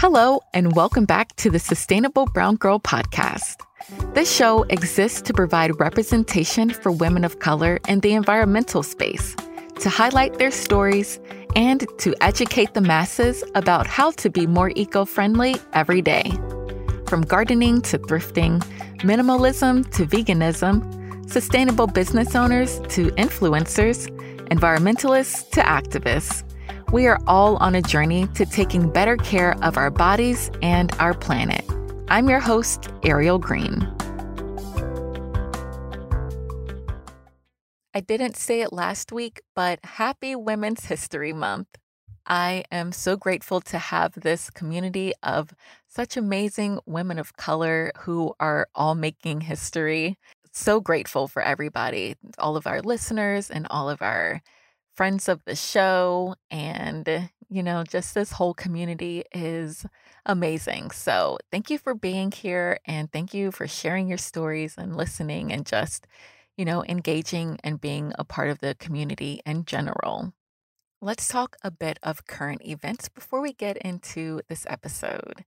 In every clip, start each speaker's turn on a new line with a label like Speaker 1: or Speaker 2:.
Speaker 1: Hello, and welcome back to the Sustainable Brown Girl podcast. This show exists to provide representation for women of color in the environmental space, to highlight their stories, and to educate the masses about how to be more eco friendly every day. From gardening to thrifting, minimalism to veganism, sustainable business owners to influencers, environmentalists to activists. We are all on a journey to taking better care of our bodies and our planet. I'm your host, Ariel Green. I didn't say it last week, but happy Women's History Month. I am so grateful to have this community of such amazing women of color who are all making history. So grateful for everybody, all of our listeners and all of our friends of the show. And, eh, you know, just this whole community is amazing. So thank you for being here and thank you for sharing your stories and listening and just, you know, engaging and being a part of the community in general. Let's talk a bit of current events before we get into this episode.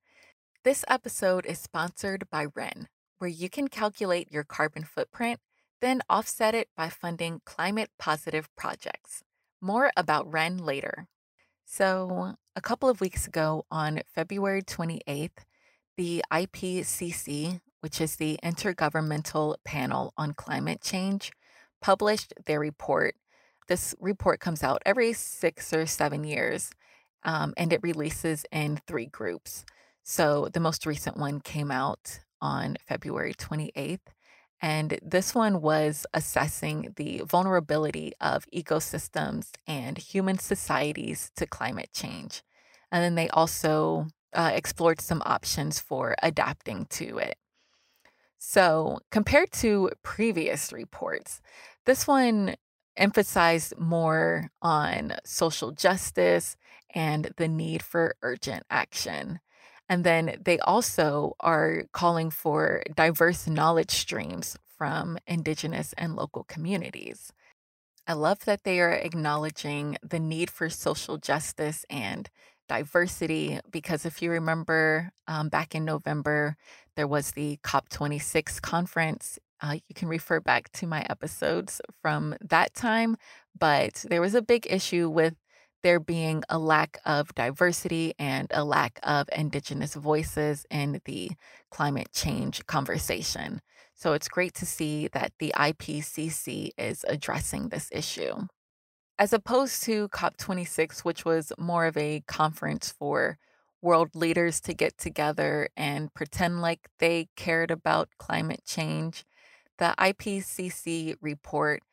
Speaker 1: This episode is sponsored by Wren, where you can calculate your carbon footprint, then offset it by funding climate positive projects. More about Wren later. So, a couple of weeks ago on February 28th, the IPCC, which is the Intergovernmental Panel on Climate Change, published their report. This report comes out every six or seven years, um, and it releases in three groups. So, the most recent one came out on February 28th. And this one was assessing the vulnerability of ecosystems and human societies to climate change. And then they also uh, explored some options for adapting to it. So, compared to previous reports, this one emphasized more on social justice and the need for urgent action. And then they also are calling for diverse knowledge streams from Indigenous and local communities. I love that they are acknowledging the need for social justice and diversity because if you remember um, back in November, there was the COP26 conference. Uh, you can refer back to my episodes from that time, but there was a big issue with there being a lack of diversity and a lack of Indigenous voices in the climate change conversation. So it's great to see that the IPCC is addressing this issue. As opposed to COP26, which was more of a conference for world leaders to get together and pretend like they cared about climate change, the IPCC report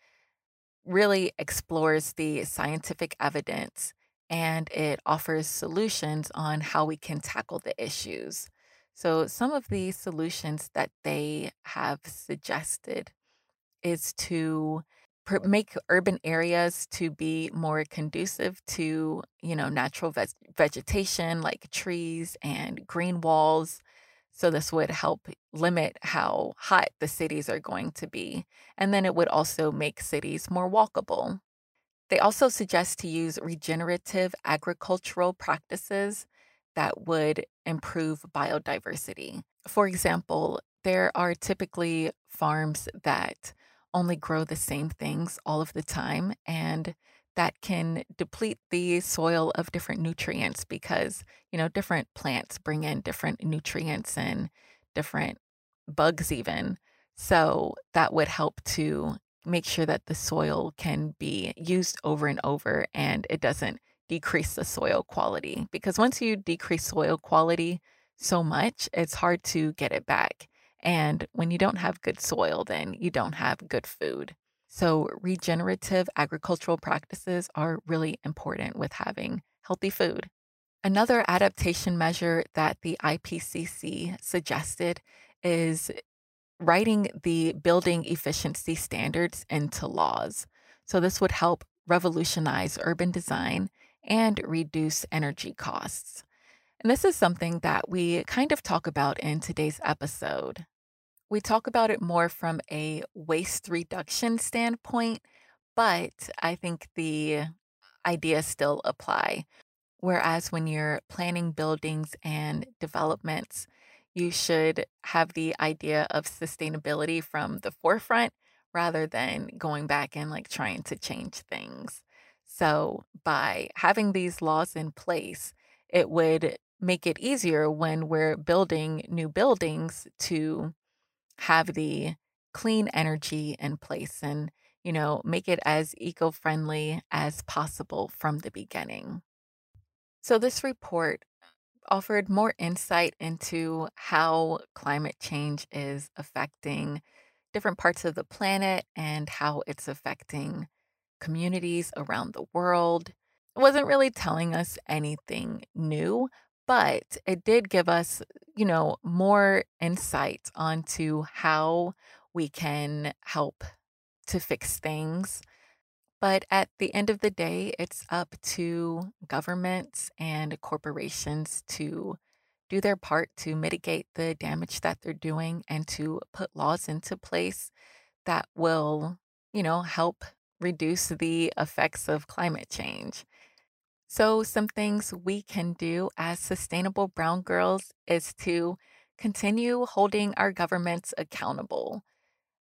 Speaker 1: really explores the scientific evidence and it offers solutions on how we can tackle the issues. So, some of the solutions that they have suggested is to make urban areas to be more conducive to you know natural ve- vegetation like trees and green walls so this would help limit how hot the cities are going to be. And then it would also make cities more walkable. They also suggest to use regenerative agricultural practices that would improve biodiversity. For example, there are typically farms that only grow the same things all of the time, and that can deplete the soil of different nutrients because, you know, different plants bring in different nutrients and different bugs, even. So that would help to make sure that the soil can be used over and over and it doesn't decrease the soil quality. Because once you decrease soil quality so much, it's hard to get it back. And when you don't have good soil, then you don't have good food. So, regenerative agricultural practices are really important with having healthy food. Another adaptation measure that the IPCC suggested is writing the building efficiency standards into laws. So, this would help revolutionize urban design and reduce energy costs. And this is something that we kind of talk about in today's episode we talk about it more from a waste reduction standpoint, but I think the ideas still apply. Whereas when you're planning buildings and developments, you should have the idea of sustainability from the forefront rather than going back and like trying to change things. So, by having these laws in place, it would make it easier when we're building new buildings to have the clean energy in place and, you know, make it as eco friendly as possible from the beginning. So, this report offered more insight into how climate change is affecting different parts of the planet and how it's affecting communities around the world. It wasn't really telling us anything new, but it did give us, you know, more insight onto how we can help to fix things. But at the end of the day, it's up to governments and corporations to do their part to mitigate the damage that they're doing and to put laws into place that will, you know, help reduce the effects of climate change. So, some things we can do as sustainable brown girls is to continue holding our governments accountable.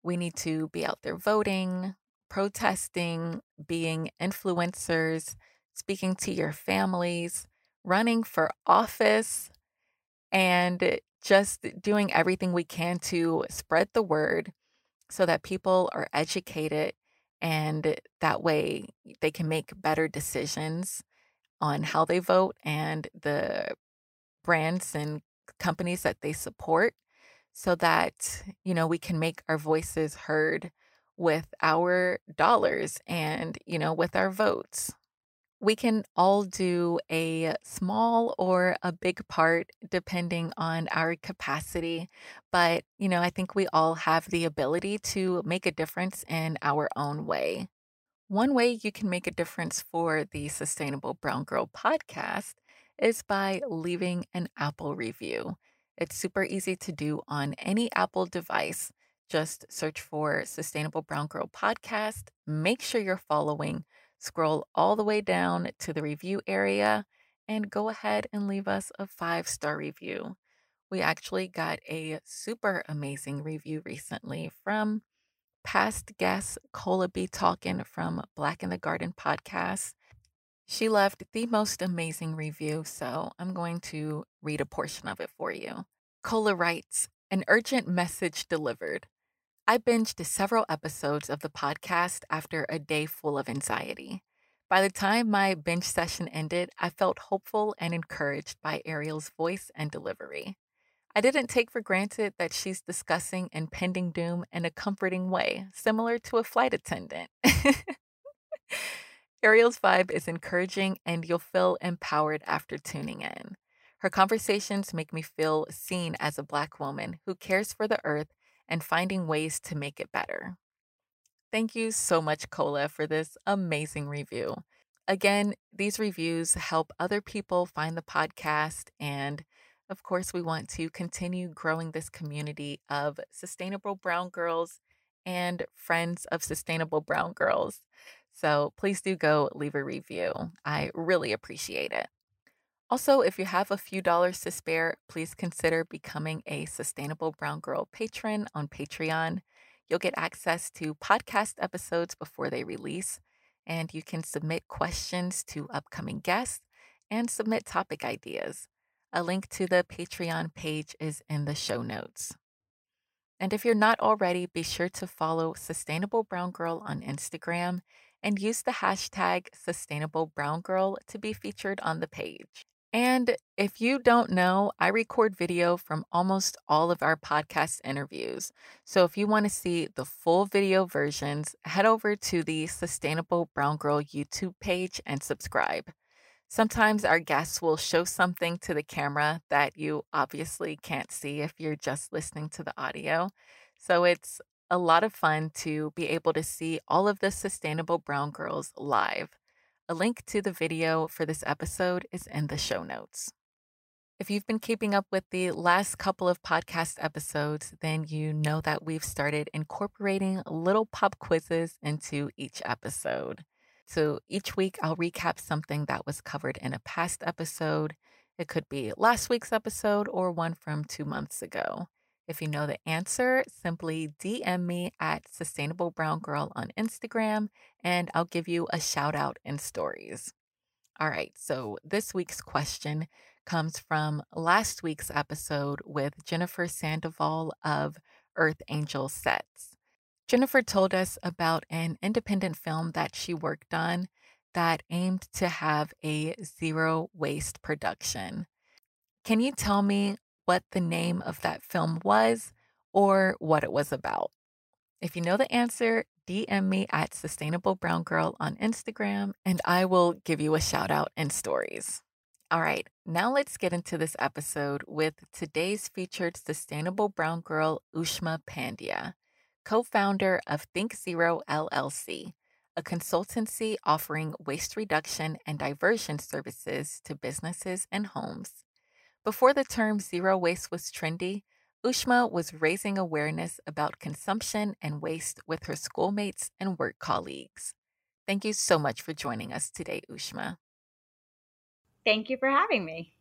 Speaker 1: We need to be out there voting, protesting, being influencers, speaking to your families, running for office, and just doing everything we can to spread the word so that people are educated and that way they can make better decisions on how they vote and the brands and companies that they support so that you know we can make our voices heard with our dollars and you know with our votes we can all do a small or a big part depending on our capacity. But, you know, I think we all have the ability to make a difference in our own way. One way you can make a difference for the Sustainable Brown Girl podcast is by leaving an Apple review. It's super easy to do on any Apple device. Just search for Sustainable Brown Girl podcast. Make sure you're following Scroll all the way down to the review area and go ahead and leave us a five star review. We actually got a super amazing review recently from past guest Cola B Talkin from Black in the Garden podcast. She left the most amazing review, so I'm going to read a portion of it for you. Cola writes, An urgent message delivered. I binged several episodes of the podcast after a day full of anxiety. By the time my binge session ended, I felt hopeful and encouraged by Ariel's voice and delivery. I didn't take for granted that she's discussing impending doom in a comforting way, similar to a flight attendant. Ariel's vibe is encouraging, and you'll feel empowered after tuning in. Her conversations make me feel seen as a Black woman who cares for the earth and finding ways to make it better. Thank you so much, Cola, for this amazing review. Again, these reviews help other people find the podcast. And of course, we want to continue growing this community of sustainable brown girls and friends of sustainable brown girls. So please do go leave a review. I really appreciate it. Also, if you have a few dollars to spare, please consider becoming a Sustainable Brown Girl patron on Patreon. You'll get access to podcast episodes before they release, and you can submit questions to upcoming guests and submit topic ideas. A link to the Patreon page is in the show notes. And if you're not already, be sure to follow Sustainable Brown Girl on Instagram and use the hashtag Sustainable Brown Girl to be featured on the page. And if you don't know, I record video from almost all of our podcast interviews. So if you want to see the full video versions, head over to the Sustainable Brown Girl YouTube page and subscribe. Sometimes our guests will show something to the camera that you obviously can't see if you're just listening to the audio. So it's a lot of fun to be able to see all of the Sustainable Brown Girls live. A link to the video for this episode is in the show notes. If you've been keeping up with the last couple of podcast episodes, then you know that we've started incorporating little pop quizzes into each episode. So each week, I'll recap something that was covered in a past episode. It could be last week's episode or one from two months ago. If you know the answer, simply DM me at Sustainable Brown Girl on Instagram, and I'll give you a shout out in stories. All right, so this week's question comes from last week's episode with Jennifer Sandoval of Earth Angel Sets. Jennifer told us about an independent film that she worked on that aimed to have a zero waste production. Can you tell me what the name of that film was or what it was about? If you know the answer, DM me at Sustainable Brown Girl on Instagram and I will give you a shout out in stories. All right, now let's get into this episode with today's featured Sustainable Brown Girl, Ushma Pandya, co founder of Think Zero LLC, a consultancy offering waste reduction and diversion services to businesses and homes. Before the term zero waste was trendy, Ushma was raising awareness about consumption and waste with her schoolmates and work colleagues. Thank you so much for joining us today, Ushma.
Speaker 2: Thank you for having me.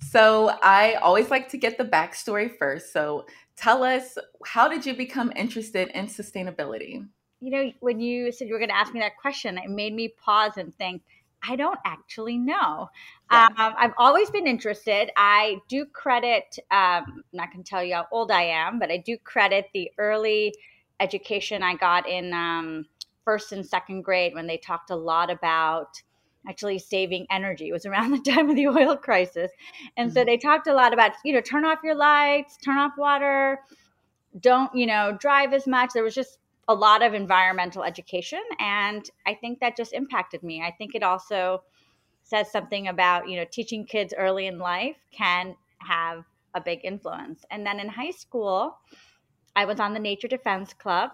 Speaker 1: So, I always like to get the backstory first. So, tell us how did you become interested in sustainability?
Speaker 2: You know, when you said you were going to ask me that question, it made me pause and think, I don't actually know. Yeah. Um, I've always been interested. I do credit, um, I'm not going to tell you how old I am, but I do credit the early education I got in um, first and second grade when they talked a lot about actually saving energy. It was around the time of the oil crisis. And mm-hmm. so they talked a lot about, you know, turn off your lights, turn off water, don't, you know, drive as much. There was just a lot of environmental education and i think that just impacted me i think it also says something about you know teaching kids early in life can have a big influence and then in high school i was on the nature defense club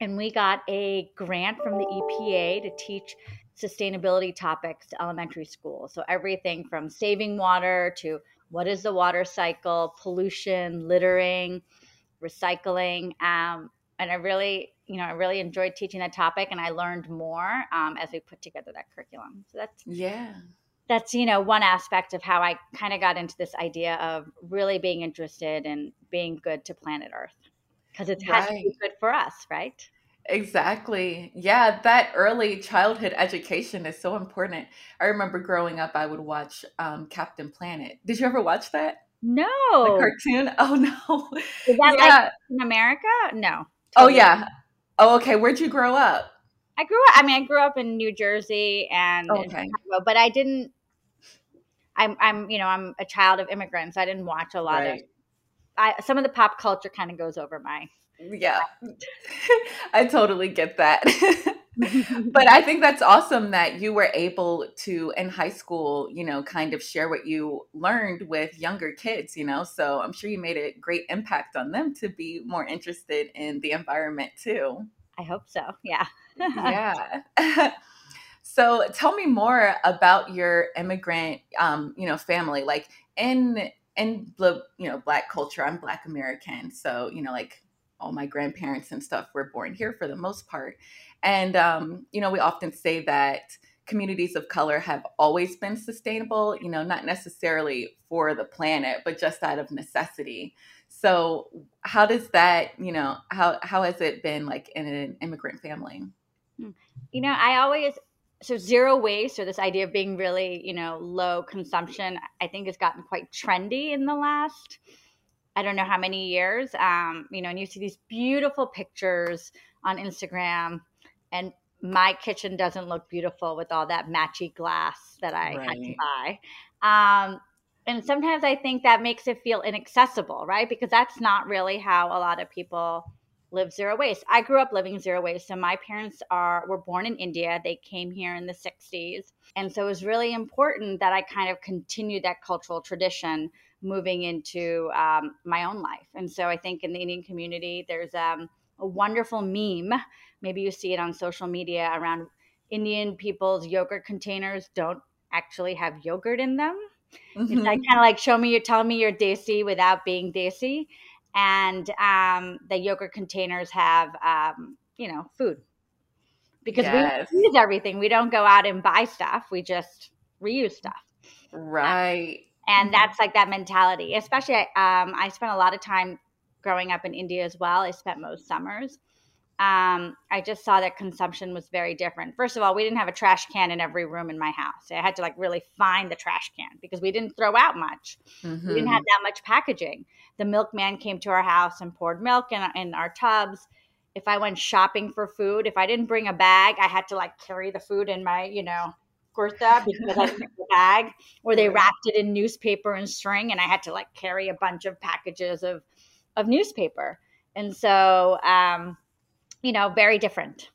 Speaker 2: and we got a grant from the epa to teach sustainability topics to elementary school so everything from saving water to what is the water cycle pollution littering recycling um, and i really you know, I really enjoyed teaching that topic and I learned more um, as we put together that curriculum. So that's,
Speaker 1: yeah,
Speaker 2: that's, you know, one aspect of how I kind of got into this idea of really being interested in being good to planet Earth because it has right. to be good for us, right?
Speaker 1: Exactly. Yeah, that early childhood education is so important. I remember growing up, I would watch um, Captain Planet. Did you ever watch that?
Speaker 2: No.
Speaker 1: The cartoon? Oh, no.
Speaker 2: Is that yeah. like in America? No.
Speaker 1: Totally. Oh, yeah. Oh, okay. Where'd you grow up?
Speaker 2: I grew up. I mean, I grew up in New Jersey and okay. Chicago, but I didn't. I'm, I'm, you know, I'm a child of immigrants. I didn't watch a lot right. of. I, some of the pop culture kind of goes over my.
Speaker 1: Yeah, I totally get that. but I think that's awesome that you were able to in high school, you know, kind of share what you learned with younger kids, you know. So I'm sure you made a great impact on them to be more interested in the environment too.
Speaker 2: I hope so. Yeah.
Speaker 1: yeah. so tell me more about your immigrant um, you know, family. Like in in the you know, black culture, I'm black American. So, you know, like all my grandparents and stuff were born here for the most part. And, um, you know, we often say that communities of color have always been sustainable, you know, not necessarily for the planet, but just out of necessity. So, how does that, you know, how, how has it been like in an immigrant family?
Speaker 2: Hmm. You know, I always, so zero waste or this idea of being really, you know, low consumption, I think has gotten quite trendy in the last, I don't know how many years. Um, you know, and you see these beautiful pictures on Instagram and my kitchen doesn't look beautiful with all that matchy glass that I right. had to buy. Um, and sometimes I think that makes it feel inaccessible, right? Because that's not really how a lot of people live zero waste. I grew up living zero waste. So my parents are were born in India. They came here in the 60s. And so it was really important that I kind of continue that cultural tradition moving into um, my own life. And so I think in the Indian community, there's um, a wonderful meme. Maybe you see it on social media around Indian people's yogurt containers don't actually have yogurt in them. Mm-hmm. It's like kind of like show me you're telling me you're desi without being desi. And um, the yogurt containers have, um, you know, food because yes. we use everything. We don't go out and buy stuff. We just reuse stuff.
Speaker 1: Right.
Speaker 2: And mm-hmm. that's like that mentality. Especially, um, I spent a lot of time growing up in India as well. I spent most summers. Um, I just saw that consumption was very different. First of all, we didn't have a trash can in every room in my house. I had to like really find the trash can because we didn't throw out much. Mm-hmm. We didn't have mm-hmm. that much packaging. The milkman came to our house and poured milk in, in our tubs. If I went shopping for food, if I didn't bring a bag, I had to like carry the food in my, you know, kurta because I took the bag, or they wrapped it in newspaper and string, and I had to like carry a bunch of packages of of newspaper. And so, um, you know, very different.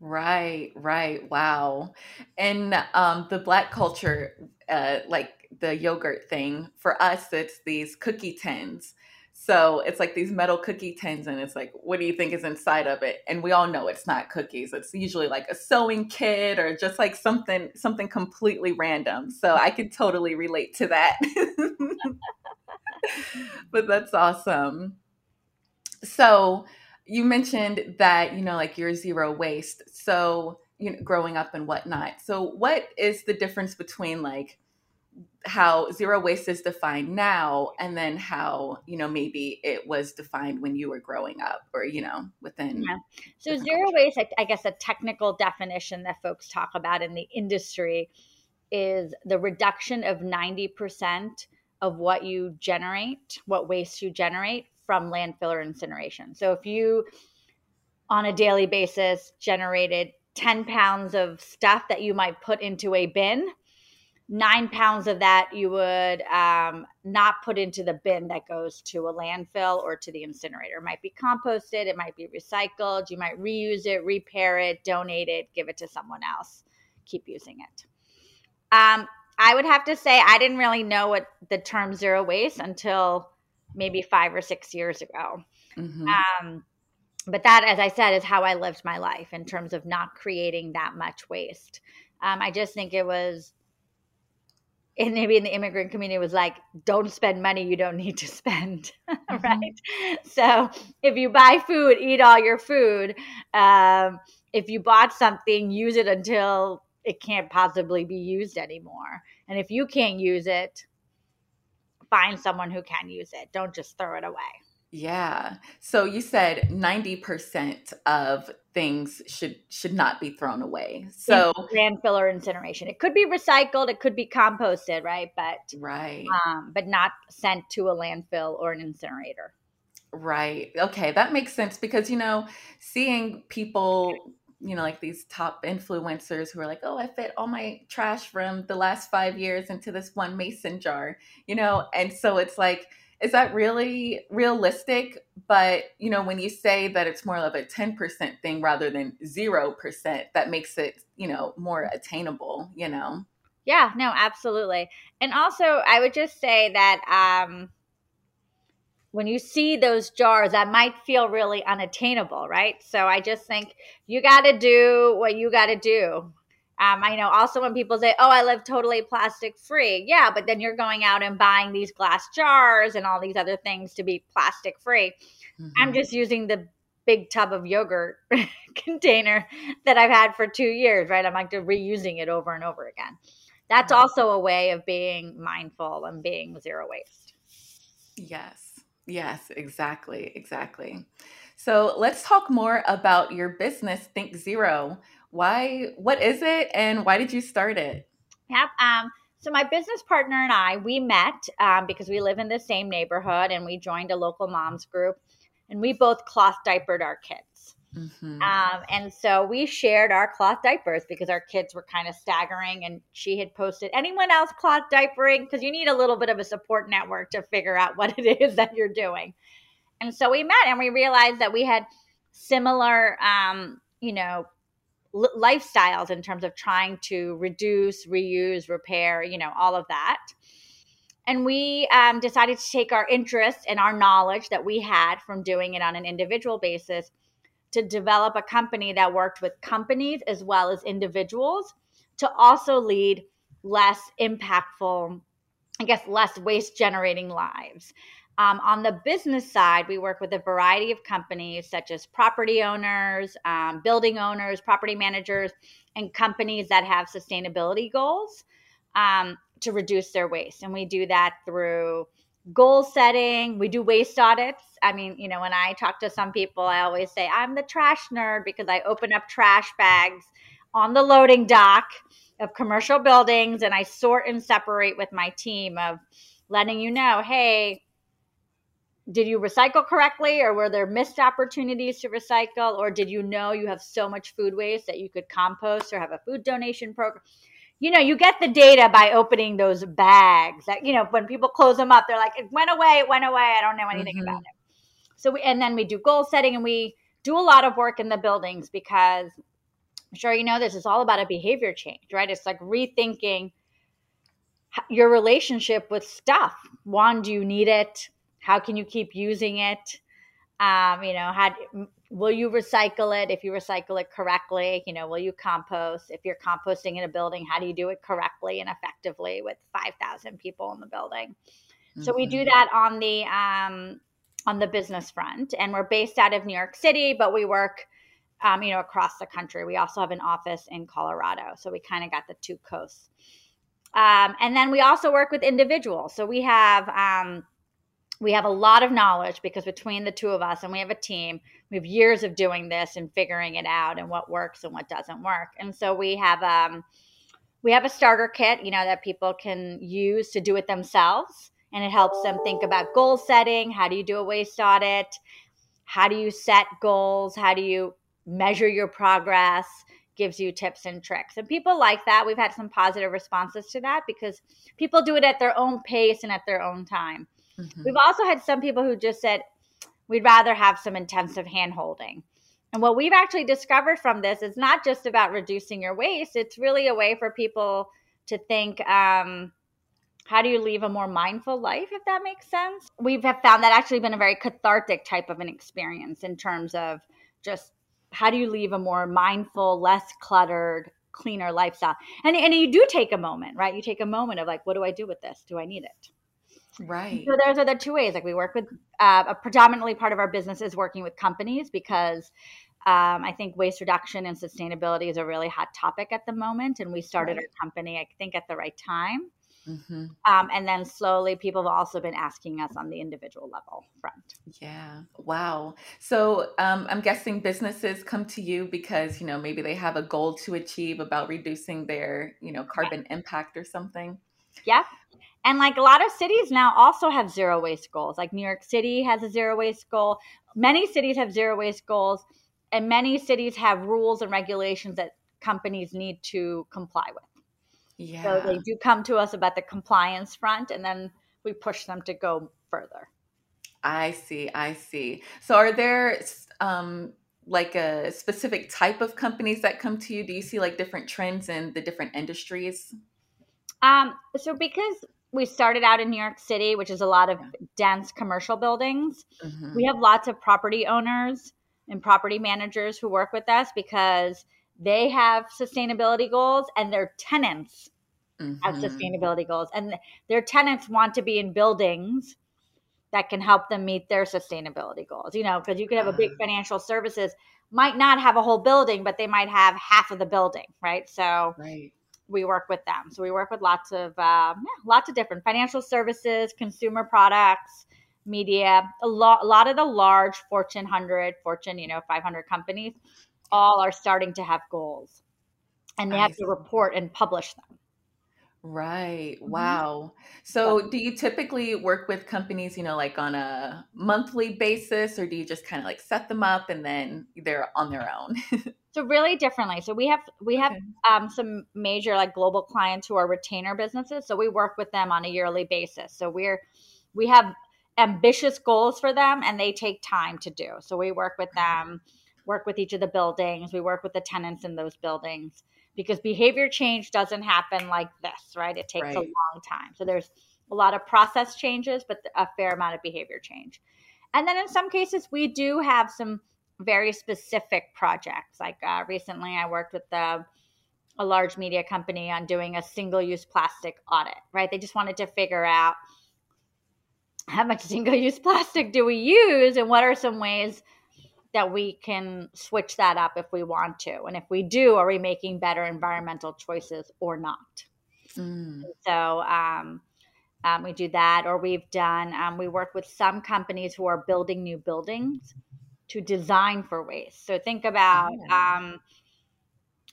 Speaker 1: Right, right. Wow. And um, the Black culture, uh, like the yogurt thing, for us, it's these cookie tins. So it's like these metal cookie tins, and it's like, what do you think is inside of it? And we all know it's not cookies. It's usually like a sewing kit or just like something something completely random. So I can totally relate to that. but that's awesome. So you mentioned that you know like you're zero waste so you know growing up and whatnot so what is the difference between like how zero waste is defined now and then how you know maybe it was defined when you were growing up or you know within yeah.
Speaker 2: so zero waste I, I guess a technical definition that folks talk about in the industry is the reduction of 90% of what you generate what waste you generate from landfill or incineration. So if you, on a daily basis, generated 10 pounds of stuff that you might put into a bin, nine pounds of that you would um, not put into the bin that goes to a landfill or to the incinerator. It might be composted, it might be recycled, you might reuse it, repair it, donate it, give it to someone else, keep using it. Um, I would have to say I didn't really know what the term zero waste until maybe five or six years ago. Mm-hmm. Um, but that, as I said, is how I lived my life in terms of not creating that much waste. Um, I just think it was, and maybe in the immigrant community, was like, don't spend money you don't need to spend, mm-hmm. right? So if you buy food, eat all your food. Um, if you bought something, use it until it can't possibly be used anymore. And if you can't use it, find someone who can use it. Don't just throw it away.
Speaker 1: Yeah. So you said 90% of things should should not be thrown away. So
Speaker 2: landfill or incineration. It could be recycled, it could be composted, right? But
Speaker 1: right.
Speaker 2: Um, but not sent to a landfill or an incinerator.
Speaker 1: Right. Okay, that makes sense because you know, seeing people you know, like these top influencers who are like, oh, I fit all my trash from the last five years into this one mason jar, you know? And so it's like, is that really realistic? But, you know, when you say that it's more of a 10% thing rather than 0%, that makes it, you know, more attainable, you know?
Speaker 2: Yeah, no, absolutely. And also, I would just say that, um, when you see those jars, that might feel really unattainable, right? So I just think you got to do what you got to do. Um, I know also when people say, oh, I live totally plastic free. Yeah, but then you're going out and buying these glass jars and all these other things to be plastic free. Mm-hmm. I'm just using the big tub of yogurt container that I've had for two years, right? I'm like reusing it over and over again. That's also a way of being mindful and being zero waste.
Speaker 1: Yes. Yes, exactly, exactly. So let's talk more about your business, Think Zero. Why? What is it, and why did you start it?
Speaker 2: Yep. Um, so my business partner and I, we met um, because we live in the same neighborhood, and we joined a local moms group, and we both cloth diapered our kids. Mm-hmm. Um, and so we shared our cloth diapers because our kids were kind of staggering. And she had posted, anyone else cloth diapering? Because you need a little bit of a support network to figure out what it is that you're doing. And so we met and we realized that we had similar, um, you know, l- lifestyles in terms of trying to reduce, reuse, repair, you know, all of that. And we um, decided to take our interest and our knowledge that we had from doing it on an individual basis to develop a company that worked with companies as well as individuals to also lead less impactful, I guess, less waste generating lives. Um, on the business side, we work with a variety of companies such as property owners, um, building owners, property managers, and companies that have sustainability goals um, to reduce their waste. And we do that through goal setting. We do waste audits. I mean, you know, when I talk to some people, I always say I'm the trash nerd because I open up trash bags on the loading dock of commercial buildings and I sort and separate with my team of letting you know, hey, did you recycle correctly or were there missed opportunities to recycle or did you know you have so much food waste that you could compost or have a food donation program? You know you get the data by opening those bags that you know when people close them up they're like it went away it went away i don't know anything mm-hmm. about it. So we and then we do goal setting and we do a lot of work in the buildings because i'm sure you know this is all about a behavior change right? It's like rethinking your relationship with stuff. One do you need it how can you keep using it? Um, you know, how will you recycle it if you recycle it correctly? You know, will you compost? If you're composting in a building, how do you do it correctly and effectively with 5,000 people in the building? Mm-hmm. So we do mm-hmm. that on the um, on the business front, and we're based out of New York City, but we work, um, you know, across the country. We also have an office in Colorado, so we kind of got the two coasts. Um, and then we also work with individuals. So we have um, we have a lot of knowledge because between the two of us and we have a team we have years of doing this and figuring it out and what works and what doesn't work. And so we have um we have a starter kit you know that people can use to do it themselves. And it helps them think about goal setting. How do you do a waste audit? How do you set goals? How do you measure your progress? Gives you tips and tricks. And people like that. We've had some positive responses to that because people do it at their own pace and at their own time Mm-hmm. We've also had some people who just said, we'd rather have some intensive hand holding. And what we've actually discovered from this is not just about reducing your waste, it's really a way for people to think, um, how do you leave a more mindful life, if that makes sense? We've found that actually been a very cathartic type of an experience in terms of just how do you leave a more mindful, less cluttered, cleaner lifestyle. And, and you do take a moment, right? You take a moment of like, what do I do with this? Do I need it?
Speaker 1: Right.
Speaker 2: So there's other two ways. Like we work with uh, a predominantly part of our business is working with companies because um, I think waste reduction and sustainability is a really hot topic at the moment, and we started right. our company I think at the right time. Mm-hmm. Um, and then slowly, people have also been asking us on the individual level front.
Speaker 1: Yeah. Wow. So um, I'm guessing businesses come to you because you know maybe they have a goal to achieve about reducing their you know carbon yeah. impact or something.
Speaker 2: Yeah. And like a lot of cities now also have zero waste goals. Like New York City has a zero waste goal. Many cities have zero waste goals, and many cities have rules and regulations that companies need to comply with. Yeah. So they do come to us about the compliance front, and then we push them to go further.
Speaker 1: I see. I see. So are there um, like a specific type of companies that come to you? Do you see like different trends in the different industries?
Speaker 2: Um, so because we started out in New York City, which is a lot of dense commercial buildings. Mm-hmm. We have lots of property owners and property managers who work with us because they have sustainability goals and their tenants mm-hmm. have sustainability goals. And their tenants want to be in buildings that can help them meet their sustainability goals. You know, because you could have a big financial services might not have a whole building, but they might have half of the building, right? So right we work with them. So we work with lots of uh, yeah, lots of different financial services, consumer products, media. A lot, a lot of the large Fortune 100, Fortune you know 500 companies, all are starting to have goals, and they have to report and publish them.
Speaker 1: Right. Mm-hmm. Wow. So, do you typically work with companies, you know, like on a monthly basis, or do you just kind of like set them up and then they're on their own?
Speaker 2: so really differently. So we have we have okay. um, some major like global clients who are retainer businesses. So we work with them on a yearly basis. So we're we have ambitious goals for them, and they take time to do. So we work with them, work with each of the buildings. We work with the tenants in those buildings because behavior change doesn't happen like this, right? It takes right. a long time. So there's a lot of process changes, but a fair amount of behavior change. And then in some cases, we do have some very specific projects. Like uh, recently, I worked with the a large media company on doing a single use plastic audit, right? They just wanted to figure out how much single use plastic do we use and what are some ways that we can switch that up if we want to and if we do are we making better environmental choices or not mm. so um, um, we do that or we've done um, we work with some companies who are building new buildings to design for waste so think about oh. Um,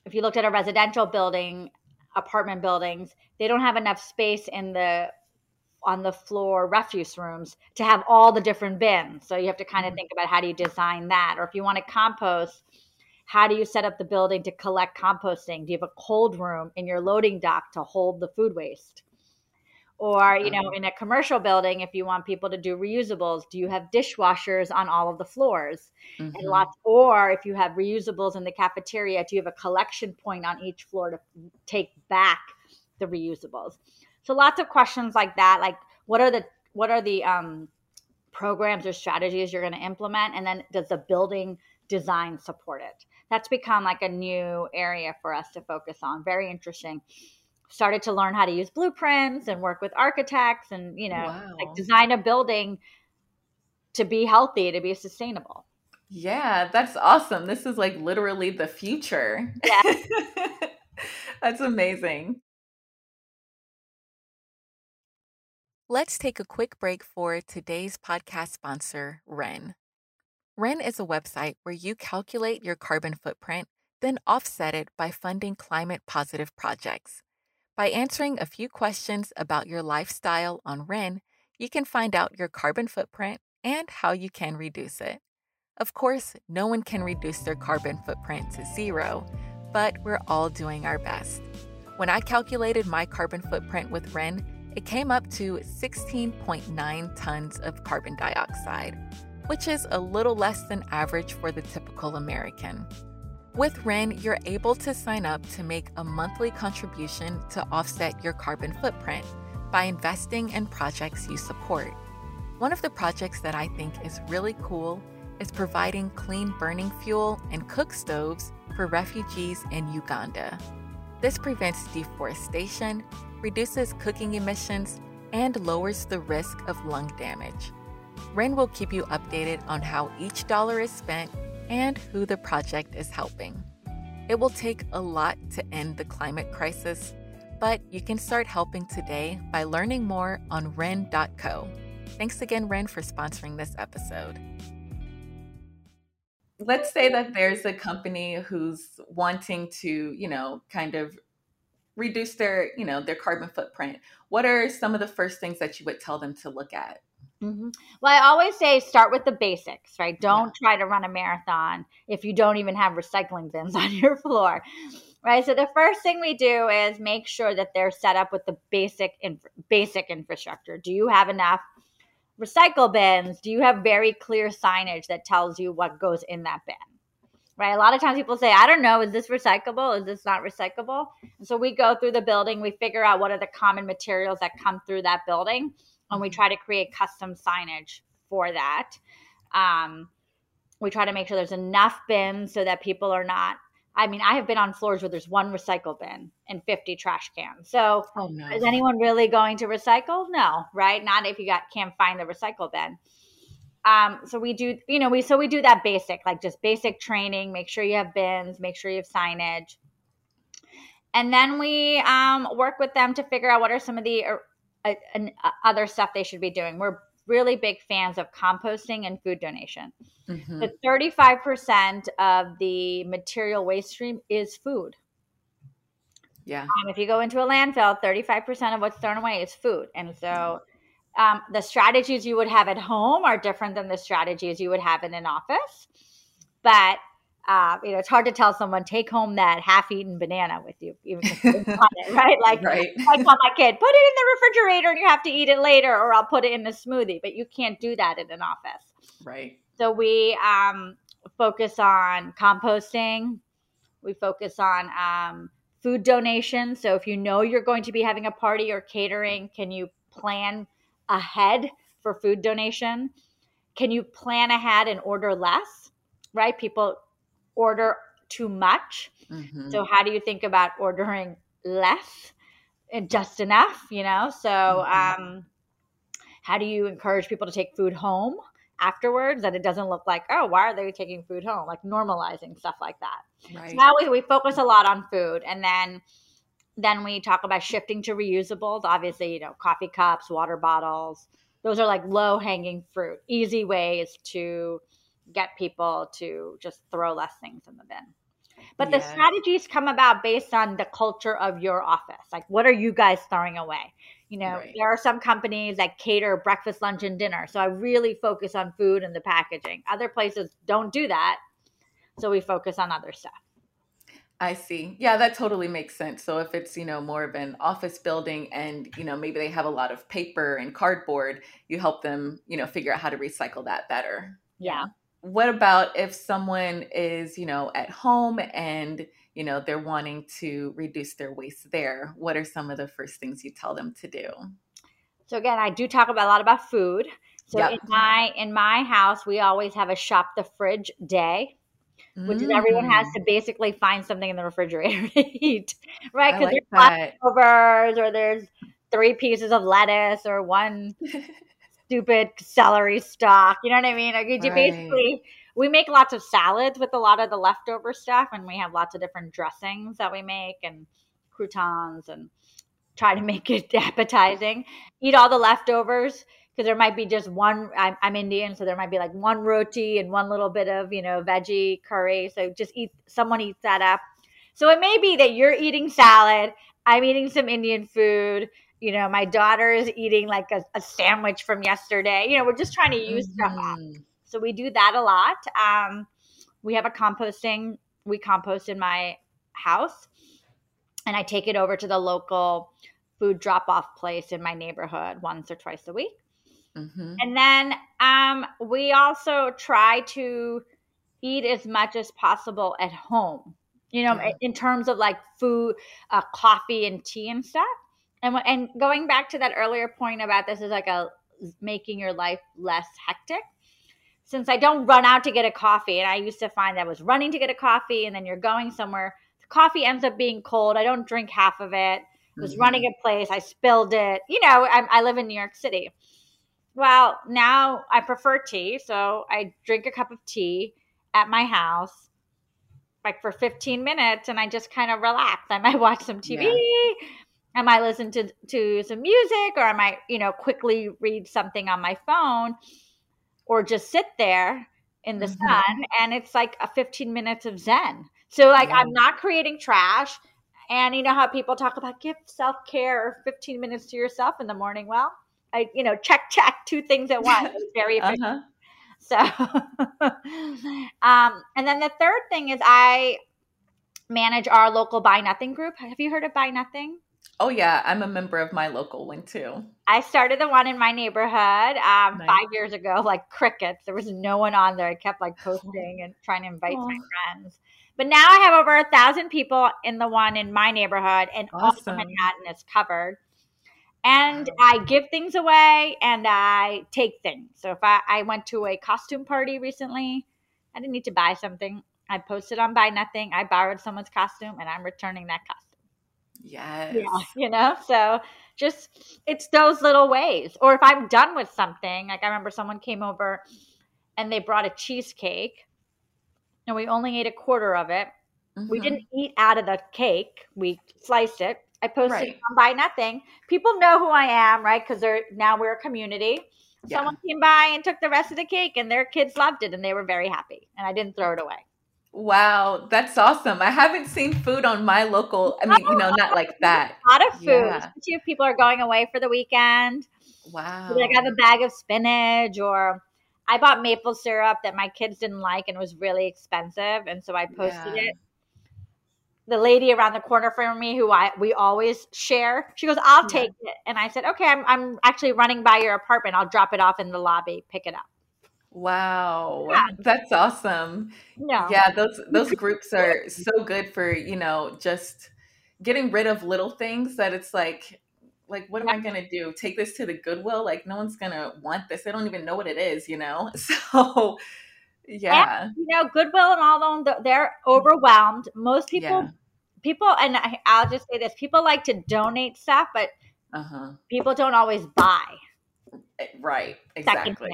Speaker 2: if you looked at a residential building apartment buildings they don't have enough space in the on the floor refuse rooms to have all the different bins. So you have to kind of mm-hmm. think about how do you design that? Or if you want to compost, how do you set up the building to collect composting? Do you have a cold room in your loading dock to hold the food waste? Or, you know, in a commercial building, if you want people to do reusables, do you have dishwashers on all of the floors? Mm-hmm. And lots, or if you have reusables in the cafeteria, do you have a collection point on each floor to take back the reusables? So lots of questions like that, like what are the what are the um, programs or strategies you're going to implement, and then does the building design support it? That's become like a new area for us to focus on. Very interesting. Started to learn how to use blueprints and work with architects, and you know, wow. like design a building to be healthy, to be sustainable.
Speaker 1: Yeah, that's awesome. This is like literally the future. Yeah. that's amazing. Let's take a quick break for today's podcast sponsor, Wren. Wren is a website where you calculate your carbon footprint, then offset it by funding climate positive projects. By answering a few questions about your lifestyle on Wren, you can find out your carbon footprint and how you can reduce it. Of course, no one can reduce their carbon footprint to zero, but we're all doing our best. When I calculated my carbon footprint with Wren, it came up to 16.9 tons of carbon dioxide, which is a little less than average for the typical American. With Wren, you're able to sign up to make a monthly contribution to offset your carbon footprint by investing in projects you support. One of the projects that I think is really cool is providing clean burning fuel and cook stoves for refugees in Uganda. This prevents deforestation reduces cooking emissions, and lowers the risk of lung damage. Wren will keep you updated on how each dollar is spent and who the project is helping. It will take a lot to end the climate crisis, but you can start helping today by learning more on Wren.co. Thanks again, Wren, for sponsoring this episode. Let's say that there's a company who's wanting to, you know, kind of reduce their you know their carbon footprint. What are some of the first things that you would tell them to look at?
Speaker 2: Mm-hmm. well i always say start with the basics right? Don't yeah. try to run a marathon if you don't even have recycling bins on your floor right? So the first thing we do is make sure that they're set up with the basic inf- basic infrastructure. Do you have enough recycle bins? Do you have very clear signage that tells you what goes in that bin right? A lot of times people say, I don't know, is this recyclable? Is this not recyclable? And so we go through the building, we figure out what are the common materials that come through that building, and we mm-hmm. try to create custom signage for that. Um, we try to make sure there's enough bins so that people are not. I mean, I have been on floors where there's one recycle bin and 50 trash cans. So, oh, no. is anyone really going to recycle? No, right? Not if you got can't find the recycle bin. Um, so we do, you know, we so we do that basic, like just basic training. Make sure you have bins, make sure you have signage, and then we um, work with them to figure out what are some of the uh, uh, uh other stuff they should be doing. We're really big fans of composting and food donation. Mm-hmm. The 35% of the material waste stream is food.
Speaker 1: Yeah.
Speaker 2: Um, if you go into a landfill, 35% of what's thrown away is food. And so um, the strategies you would have at home are different than the strategies you would have in an office. But uh, you know, it's hard to tell someone take home that half-eaten banana with you, even it, right? Like right. I tell my kid, put it in the refrigerator and you have to eat it later, or I'll put it in the smoothie. But you can't do that in an office,
Speaker 1: right?
Speaker 2: So we um, focus on composting. We focus on um, food donation. So if you know you're going to be having a party or catering, can you plan ahead for food donation? Can you plan ahead and order less? Right? People order too much. Mm-hmm. So, how do you think about ordering less and just enough? You know, so, mm-hmm. um, how do you encourage people to take food home afterwards that it doesn't look like oh why are they taking food home like normalizing stuff like that right. so now we, we focus a lot on food and then then we talk about shifting to reusables obviously you know coffee cups water bottles those are like low hanging fruit easy ways to get people to just throw less things in the bin but yeah. the strategies come about based on the culture of your office like what are you guys throwing away you know, right. there are some companies that cater breakfast, lunch, and dinner. So I really focus on food and the packaging. Other places don't do that. So we focus on other stuff.
Speaker 1: I see. Yeah, that totally makes sense. So if it's, you know, more of an office building and, you know, maybe they have a lot of paper and cardboard, you help them, you know, figure out how to recycle that better.
Speaker 2: Yeah.
Speaker 1: What about if someone is, you know, at home and you know they're wanting to reduce their waste there what are some of the first things you tell them to do
Speaker 2: so again i do talk about a lot about food so yep. in my in my house we always have a shop the fridge day which is everyone has mm. to basically find something in the refrigerator to eat right because like there's leftovers or there's three pieces of lettuce or one stupid celery stalk you know what i mean like you right. basically we make lots of salads with a lot of the leftover stuff and we have lots of different dressings that we make and croutons and try to make it appetizing eat all the leftovers because there might be just one I'm, I'm, indian so there might be like one roti and one little bit of you know veggie curry so just eat someone eats that up so it may be that you're eating salad i'm eating some indian food you know my daughter is eating like a, a sandwich from yesterday you know we're just trying to use mm-hmm. stuff up so we do that a lot. Um, we have a composting, we compost in my house and I take it over to the local food drop off place in my neighborhood once or twice a week. Mm-hmm. And then um, we also try to eat as much as possible at home, you know, yeah. in terms of like food, uh, coffee, and tea and stuff. And, and going back to that earlier point about this is like a making your life less hectic since I don't run out to get a coffee, and I used to find that I was running to get a coffee, and then you're going somewhere, the coffee ends up being cold. I don't drink half of it. I was mm-hmm. running a place, I spilled it. You know, I, I live in New York City. Well, now I prefer tea, so I drink a cup of tea at my house, like for 15 minutes, and I just kind of relax. I might watch some TV. Yeah. I might listen to to some music, or I might, you know, quickly read something on my phone or just sit there in the mm-hmm. sun and it's like a 15 minutes of zen so like yeah. i'm not creating trash and you know how people talk about give self-care or 15 minutes to yourself in the morning well i you know check check two things at once it's very efficient uh-huh. so um and then the third thing is i manage our local buy nothing group have you heard of buy nothing
Speaker 1: Oh yeah, I'm a member of my local one too.
Speaker 2: I started the one in my neighborhood um, nice. five years ago, like crickets. There was no one on there. I kept like posting and trying to invite my friends. But now I have over a thousand people in the one in my neighborhood, and awesome. all Manhattan is covered. And. I give things away and I take things. So if I, I went to a costume party recently, I didn't need to buy something. I posted on Buy Nothing. I borrowed someone's costume and I'm returning that costume.
Speaker 1: Yes. Yeah,
Speaker 2: you know, so just it's those little ways. Or if I'm done with something, like I remember someone came over and they brought a cheesecake and we only ate a quarter of it. Mm-hmm. We didn't eat out of the cake, we sliced it. I posted right. Buy Nothing. People know who I am, right? Because they're now we're a community. Yeah. Someone came by and took the rest of the cake, and their kids loved it, and they were very happy. And I didn't throw it away.
Speaker 1: Wow, that's awesome. I haven't seen food on my local, I mean, you know, not like that.
Speaker 2: A lot of food. Yeah. if people are going away for the weekend.
Speaker 1: Wow.
Speaker 2: Like I have a bag of spinach or I bought maple syrup that my kids didn't like and it was really expensive. And so I posted yeah. it. The lady around the corner from me who I we always share, she goes, I'll take yeah. it. And I said, Okay, I'm I'm actually running by your apartment. I'll drop it off in the lobby, pick it up.
Speaker 1: Wow. Yeah. That's awesome. Yeah. Yeah, those those groups are so good for, you know, just getting rid of little things that it's like like what am I going to do? Take this to the Goodwill? Like no one's going to want this. They don't even know what it is, you know. So yeah.
Speaker 2: And, you know, Goodwill and all them they're overwhelmed. Most people yeah. People and I, I'll just say this, people like to donate stuff, but uh-huh. people don't always buy.
Speaker 1: Eh, right. Exactly.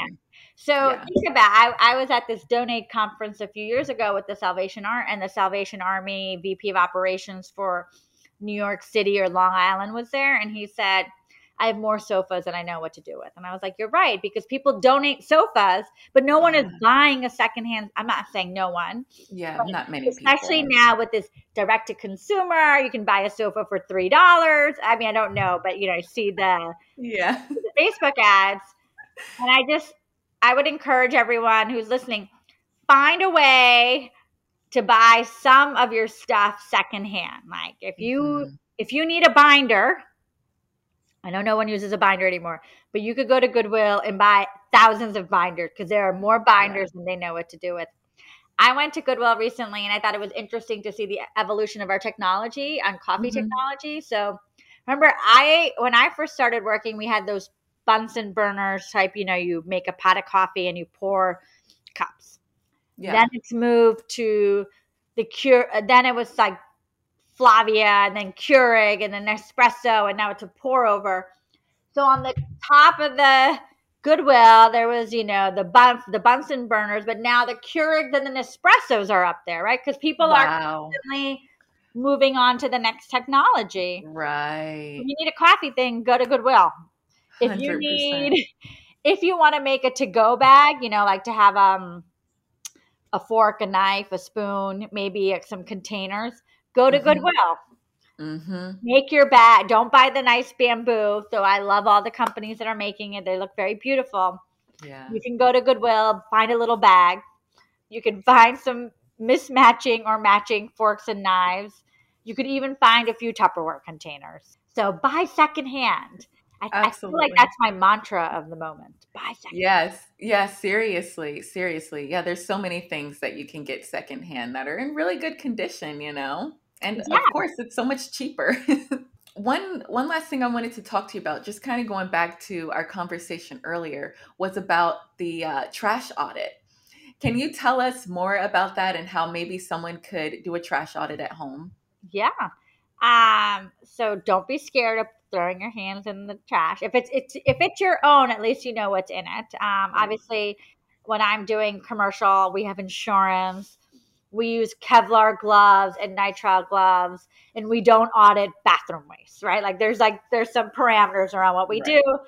Speaker 2: So yeah. think about I, I was at this donate conference a few years ago with the Salvation Army and the Salvation Army VP of Operations for New York City or Long Island was there, and he said, I have more sofas and I know what to do with. And I was like, You're right, because people donate sofas, but no one is buying a secondhand. I'm not saying no one.
Speaker 1: Yeah, not many
Speaker 2: Especially
Speaker 1: people.
Speaker 2: now with this direct to consumer, you can buy a sofa for three dollars. I mean, I don't know, but you know, I see the
Speaker 1: yeah
Speaker 2: the Facebook ads. And I just I would encourage everyone who's listening, find a way to buy some of your stuff secondhand. Like if you mm-hmm. if you need a binder, I know no one uses a binder anymore, but you could go to Goodwill and buy thousands of binders because there are more binders yeah. than they know what to do with. I went to Goodwill recently and I thought it was interesting to see the evolution of our technology on coffee mm-hmm. technology. So remember I when I first started working, we had those Bunsen burners type, you know, you make a pot of coffee and you pour cups. Yeah. Then it's moved to the cure then it was like Flavia and then Keurig and then Nespresso and now it's a pour over. So on the top of the Goodwill, there was, you know, the Bun- the Bunsen burners, but now the Keurigs and the Nespressos are up there, right? Because people wow. are constantly moving on to the next technology.
Speaker 1: Right.
Speaker 2: If you need a coffee thing, go to Goodwill. If 100%. you need, if you want to make a to-go bag, you know, like to have um a fork, a knife, a spoon, maybe some containers Go to mm-hmm. Goodwill. Mm-hmm. Make your bag. Don't buy the nice bamboo. So I love all the companies that are making it. They look very beautiful. Yeah. You can go to Goodwill, find a little bag. You can find some mismatching or matching forks and knives. You could even find a few Tupperware containers. So buy secondhand. I, I, feel like that's my mantra of the moment. Buy second.
Speaker 1: Yes, yes, seriously, seriously. Yeah, there's so many things that you can get secondhand that are in really good condition, you know. And yeah. of course, it's so much cheaper. one one last thing I wanted to talk to you about, just kind of going back to our conversation earlier, was about the uh, trash audit. Can you tell us more about that and how maybe someone could do a trash audit at home?
Speaker 2: Yeah. Um, so don't be scared of throwing your hands in the trash. If it's it's if it's your own, at least you know what's in it. Um, obviously, when I'm doing commercial, we have insurance we use Kevlar gloves and nitrile gloves, and we don't audit bathroom waste, right? Like there's like there's some parameters around what we right. do,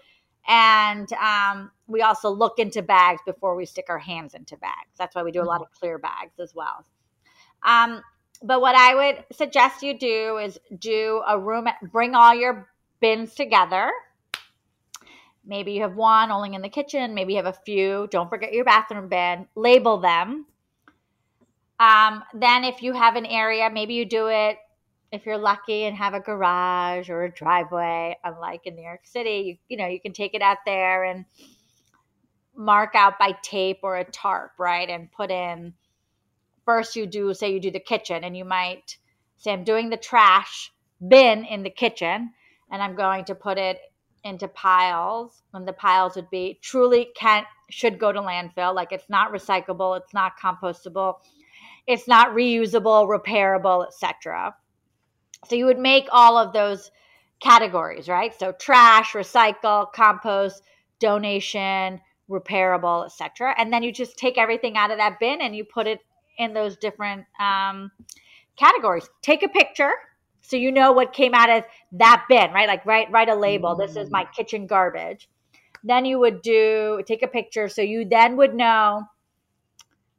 Speaker 2: and um, we also look into bags before we stick our hands into bags. That's why we do a lot of mm-hmm. clear bags as well. Um, but what I would suggest you do is do a room, bring all your bins together. Maybe you have one only in the kitchen. Maybe you have a few. Don't forget your bathroom bin. Label them um, then, if you have an area, maybe you do it if you're lucky and have a garage or a driveway. Unlike in New York City, you you know you can take it out there and mark out by tape or a tarp, right? And put in. First, you do say you do the kitchen, and you might say I'm doing the trash bin in the kitchen, and I'm going to put it into piles. And the piles would be truly can't should go to landfill. Like it's not recyclable, it's not compostable it's not reusable, repairable, etc. So you would make all of those categories, right? So trash, recycle, compost, donation, repairable, etc. And then you just take everything out of that bin and you put it in those different um, categories. Take a picture so you know what came out of that bin, right? Like write write a label. Mm-hmm. This is my mm. kitchen garbage. Then you would do take a picture so you then would know.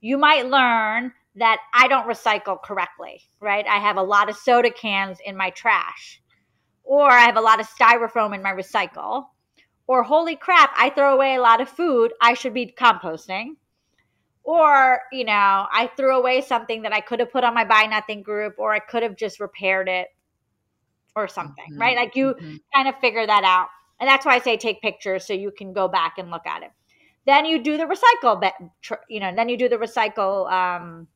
Speaker 2: You might learn that I don't recycle correctly, right? I have a lot of soda cans in my trash, or I have a lot of styrofoam in my recycle, or holy crap, I throw away a lot of food, I should be composting. Or, you know, I threw away something that I could have put on my buy nothing group, or I could have just repaired it or something, mm-hmm. right? Like you mm-hmm. kind of figure that out. And that's why I say take pictures so you can go back and look at it. Then you do the recycle, you know, then you do the recycle um,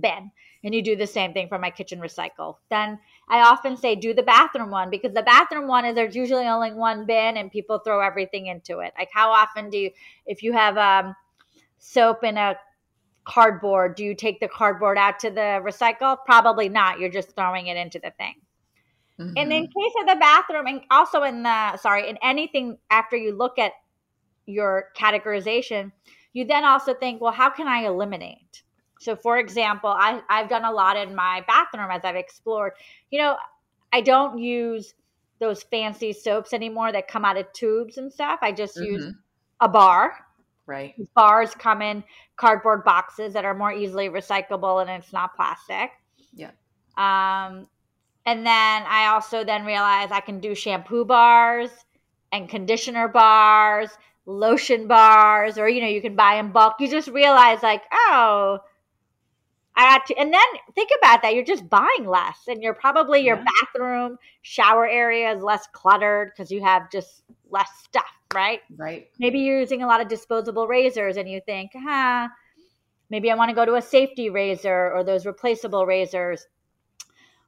Speaker 2: bin and you do the same thing for my kitchen recycle. Then I often say do the bathroom one because the bathroom one is there's usually only one bin and people throw everything into it. Like how often do you if you have um, soap in a cardboard, do you take the cardboard out to the recycle? Probably not. You're just throwing it into the thing. Mm-hmm. And in case of the bathroom and also in the sorry, in anything after you look at your categorization, you then also think, well, how can I eliminate? So, for example, I, I've done a lot in my bathroom as I've explored. You know, I don't use those fancy soaps anymore that come out of tubes and stuff. I just mm-hmm. use a bar.
Speaker 1: Right.
Speaker 2: Bars come in cardboard boxes that are more easily recyclable and it's not plastic.
Speaker 1: Yeah.
Speaker 2: Um, and then I also then realized I can do shampoo bars and conditioner bars, lotion bars, or you know, you can buy in bulk. You just realize like, oh, I had to, and then think about that. You're just buying less, and you're probably your yeah. bathroom, shower area is less cluttered because you have just less stuff, right?
Speaker 1: Right.
Speaker 2: Maybe you're using a lot of disposable razors, and you think, huh, maybe I want to go to a safety razor or those replaceable razors.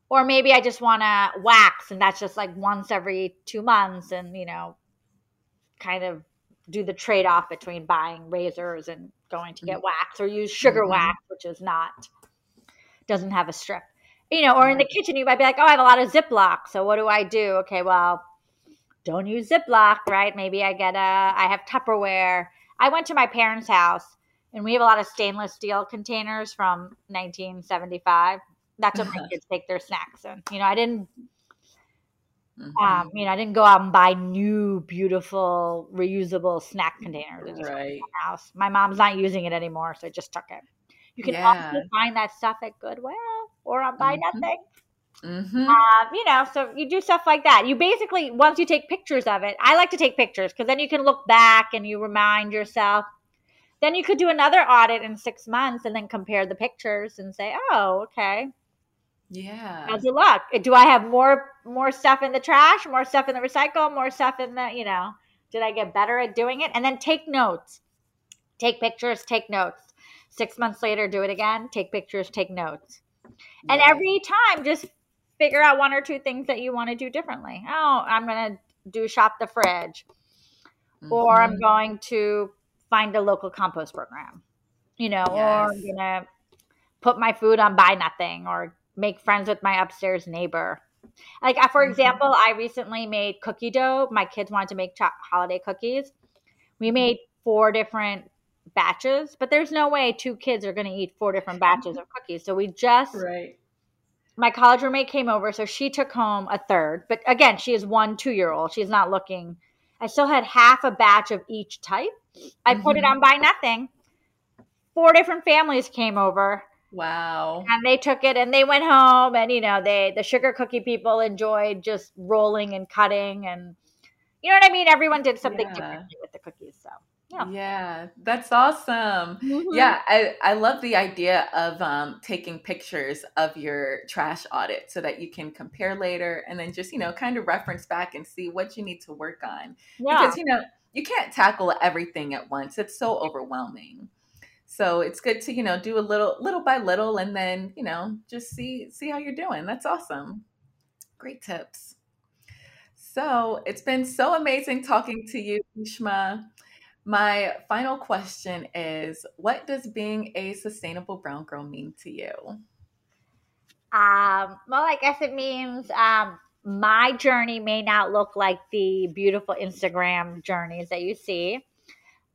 Speaker 2: Or maybe I just want to wax, and that's just like once every two months, and you know, kind of do the trade off between buying razors and going to get mm-hmm. wax or use sugar mm-hmm. wax, which is not doesn't have a strip. You know, or in the kitchen, you might be like, oh, I have a lot of Ziploc. So what do I do? Okay, well, don't use Ziploc, right? Maybe I get a, I have Tupperware. I went to my parents' house and we have a lot of stainless steel containers from 1975. That's what my kids take their snacks in. You know, I didn't, mm-hmm. um, you know, I didn't go out and buy new, beautiful, reusable snack containers.
Speaker 1: Right.
Speaker 2: My house. My mom's not using it anymore, so I just took it. You can yeah. also find that stuff at Goodwill or on Buy mm-hmm. Nothing. Mm-hmm. Um, you know, so you do stuff like that. You basically, once you take pictures of it, I like to take pictures because then you can look back and you remind yourself. Then you could do another audit in six months and then compare the pictures and say, oh, okay.
Speaker 1: Yeah.
Speaker 2: How's it look? Do I have more more stuff in the trash, more stuff in the recycle, more stuff in the, you know, did I get better at doing it? And then take notes. Take pictures, take notes. Six months later, do it again, take pictures, take notes. And every time, just figure out one or two things that you want to do differently. Oh, I'm going to do shop the fridge, mm-hmm. or I'm mm-hmm. going to find a local compost program, you know, yes. or I'm going to put my food on Buy Nothing, or make friends with my upstairs neighbor. Like, uh, for mm-hmm. example, I recently made cookie dough. My kids wanted to make holiday cookies. We made four different batches, but there's no way two kids are going to eat four different batches of cookies. So we just
Speaker 1: right.
Speaker 2: My college roommate came over, so she took home a third. But again, she is one two year old. She's not looking. I still had half a batch of each type. I mm-hmm. put it mm-hmm. on Buy Nothing. Four different families came over.
Speaker 1: Wow.
Speaker 2: And they took it and they went home and you know, they the sugar cookie people enjoyed just rolling and cutting and you know what I mean? Everyone did something yeah. differently with the cookies. So
Speaker 1: yeah. yeah, that's awesome. Mm-hmm. Yeah, I, I love the idea of um, taking pictures of your trash audit so that you can compare later and then just, you know, kind of reference back and see what you need to work on. Yeah. Because, you know, you can't tackle everything at once. It's so overwhelming. So it's good to, you know, do a little little by little and then, you know, just see see how you're doing. That's awesome. Great tips. So it's been so amazing talking to you, Ushma. My final question is What does being a sustainable brown girl mean to you?
Speaker 2: Um, well, I guess it means um, my journey may not look like the beautiful Instagram journeys that you see.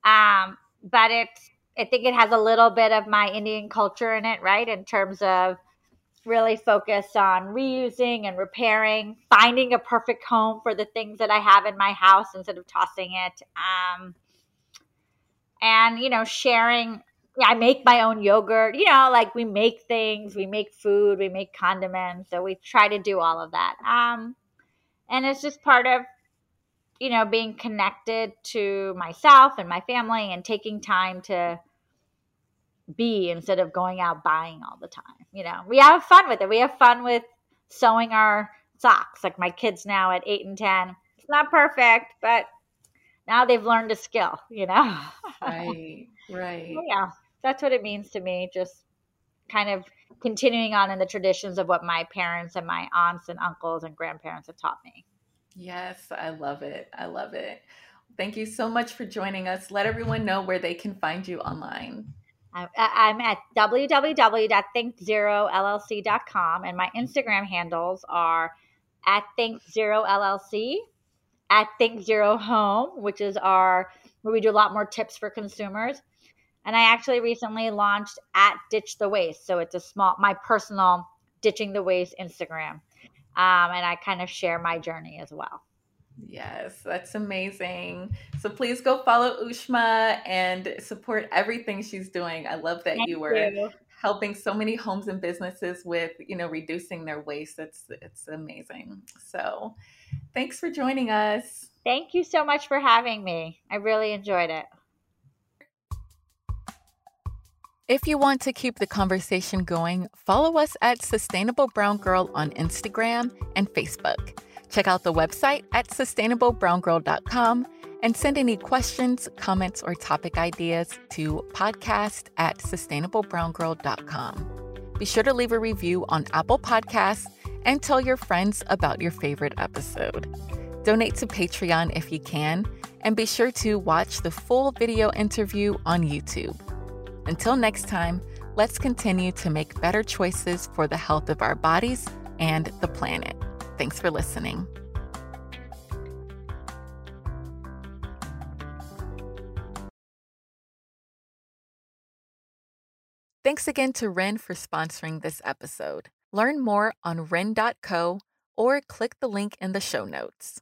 Speaker 2: Um, but it's, I think it has a little bit of my Indian culture in it, right? In terms of really focus on reusing and repairing, finding a perfect home for the things that I have in my house instead of tossing it. Um, and you know sharing yeah, I make my own yogurt. You know, like we make things, we make food, we make condiments. So we try to do all of that. Um, and it's just part of, you know, being connected to myself and my family and taking time to be instead of going out buying all the time. You know, we have fun with it. We have fun with sewing our socks. Like my kids now at eight and 10. It's not perfect, but now they've learned a skill, you know?
Speaker 1: right, right.
Speaker 2: yeah, that's what it means to me. Just kind of continuing on in the traditions of what my parents and my aunts and uncles and grandparents have taught me.
Speaker 1: Yes, I love it. I love it. Thank you so much for joining us. Let everyone know where they can find you online.
Speaker 2: I'm at www.thinkzerollc.com and my Instagram handles are at thinkzerollc at Think Zero Home, which is our where we do a lot more tips for consumers. And I actually recently launched at Ditch the Waste. So it's a small, my personal Ditching the Waste Instagram. Um, and I kind of share my journey as well.
Speaker 1: Yes, that's amazing. So please go follow Ushma and support everything she's doing. I love that Thank you were you. helping so many homes and businesses with, you know, reducing their waste. It's it's amazing. So, thanks for joining us.
Speaker 2: Thank you so much for having me. I really enjoyed it.
Speaker 1: If you want to keep the conversation going, follow us at Sustainable Brown Girl on Instagram and Facebook. Check out the website at sustainablebrown.girl.com and send any questions, comments, or topic ideas to podcast at sustainablebrown.girl.com. Be sure to leave a review on Apple Podcasts and tell your friends about your favorite episode. Donate to Patreon if you can, and be sure to watch the full video interview on YouTube. Until next time, let's continue to make better choices for the health of our bodies and the planet. Thanks for listening. Thanks again to Wren for sponsoring this episode. Learn more on wren.co or click the link in the show notes.